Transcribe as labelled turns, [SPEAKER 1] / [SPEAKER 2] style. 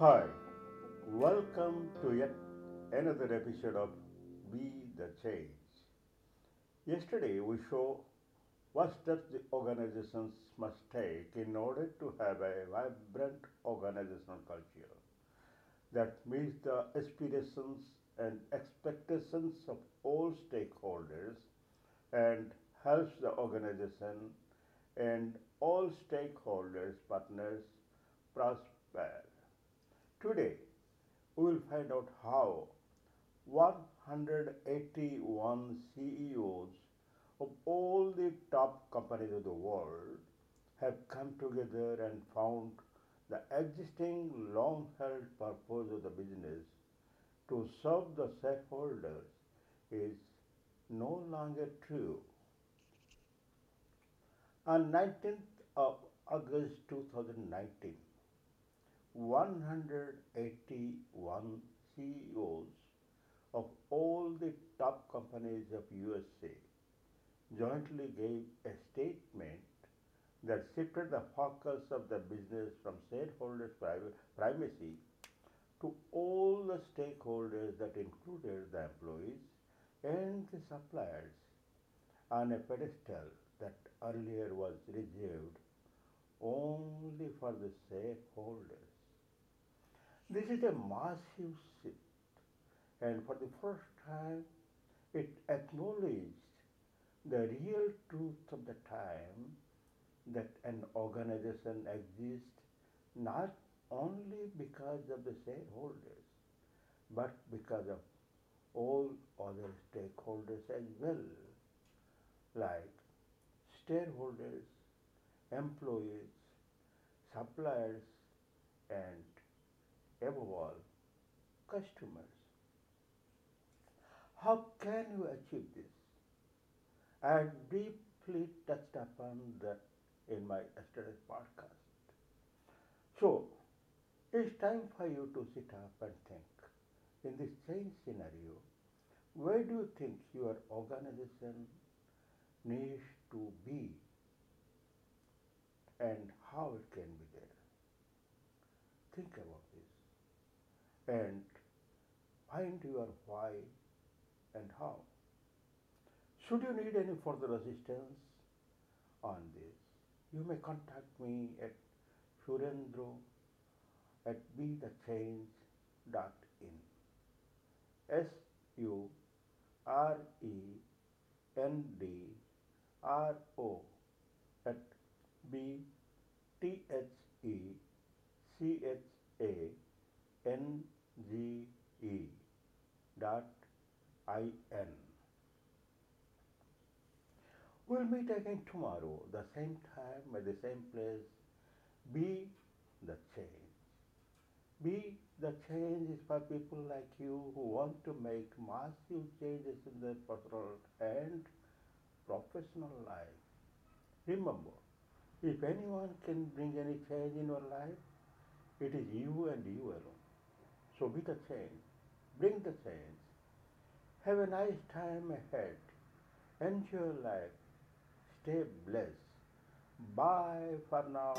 [SPEAKER 1] Hi, welcome to yet another episode of Be the Change. Yesterday we show what steps the organizations must take in order to have a vibrant organizational culture that meets the aspirations and expectations of all stakeholders and helps the organization and all stakeholders partners prosper. Today we will find out how 181 CEOs of all the top companies of the world have come together and found the existing long held purpose of the business to serve the shareholders is no longer true. On 19th of August 2019, 181 CEOs of all the top companies of USA jointly gave a statement that shifted the focus of the business from shareholders' primacy to all the stakeholders that included the employees and the suppliers on a pedestal that earlier was reserved only for the shareholders. This is a massive shift, and for the first time, it acknowledged the real truth of the time that an organization exists not only because of the shareholders, but because of all other stakeholders as well, like shareholders, employees, suppliers, and above all, customers. How can you achieve this? I briefly touched upon that in my yesterday's podcast. So, it's time for you to sit up and think. In this change scenario, where do you think your organization needs to be and how it can be there? Think about and find your why and how. Should you need any further assistance on this, you may contact me at surendro at bethechange.in. S U R E N D R O at B T H E C H A N G E dot I N. We'll meet again tomorrow, the same time, at the same place. Be the change. Be the change is for people like you who want to make massive changes in their personal and professional life. Remember, if anyone can bring any change in your life, it is you and you alone. So be the change. Bring the change. Have a nice time ahead. Enjoy life. Stay blessed. Bye for now.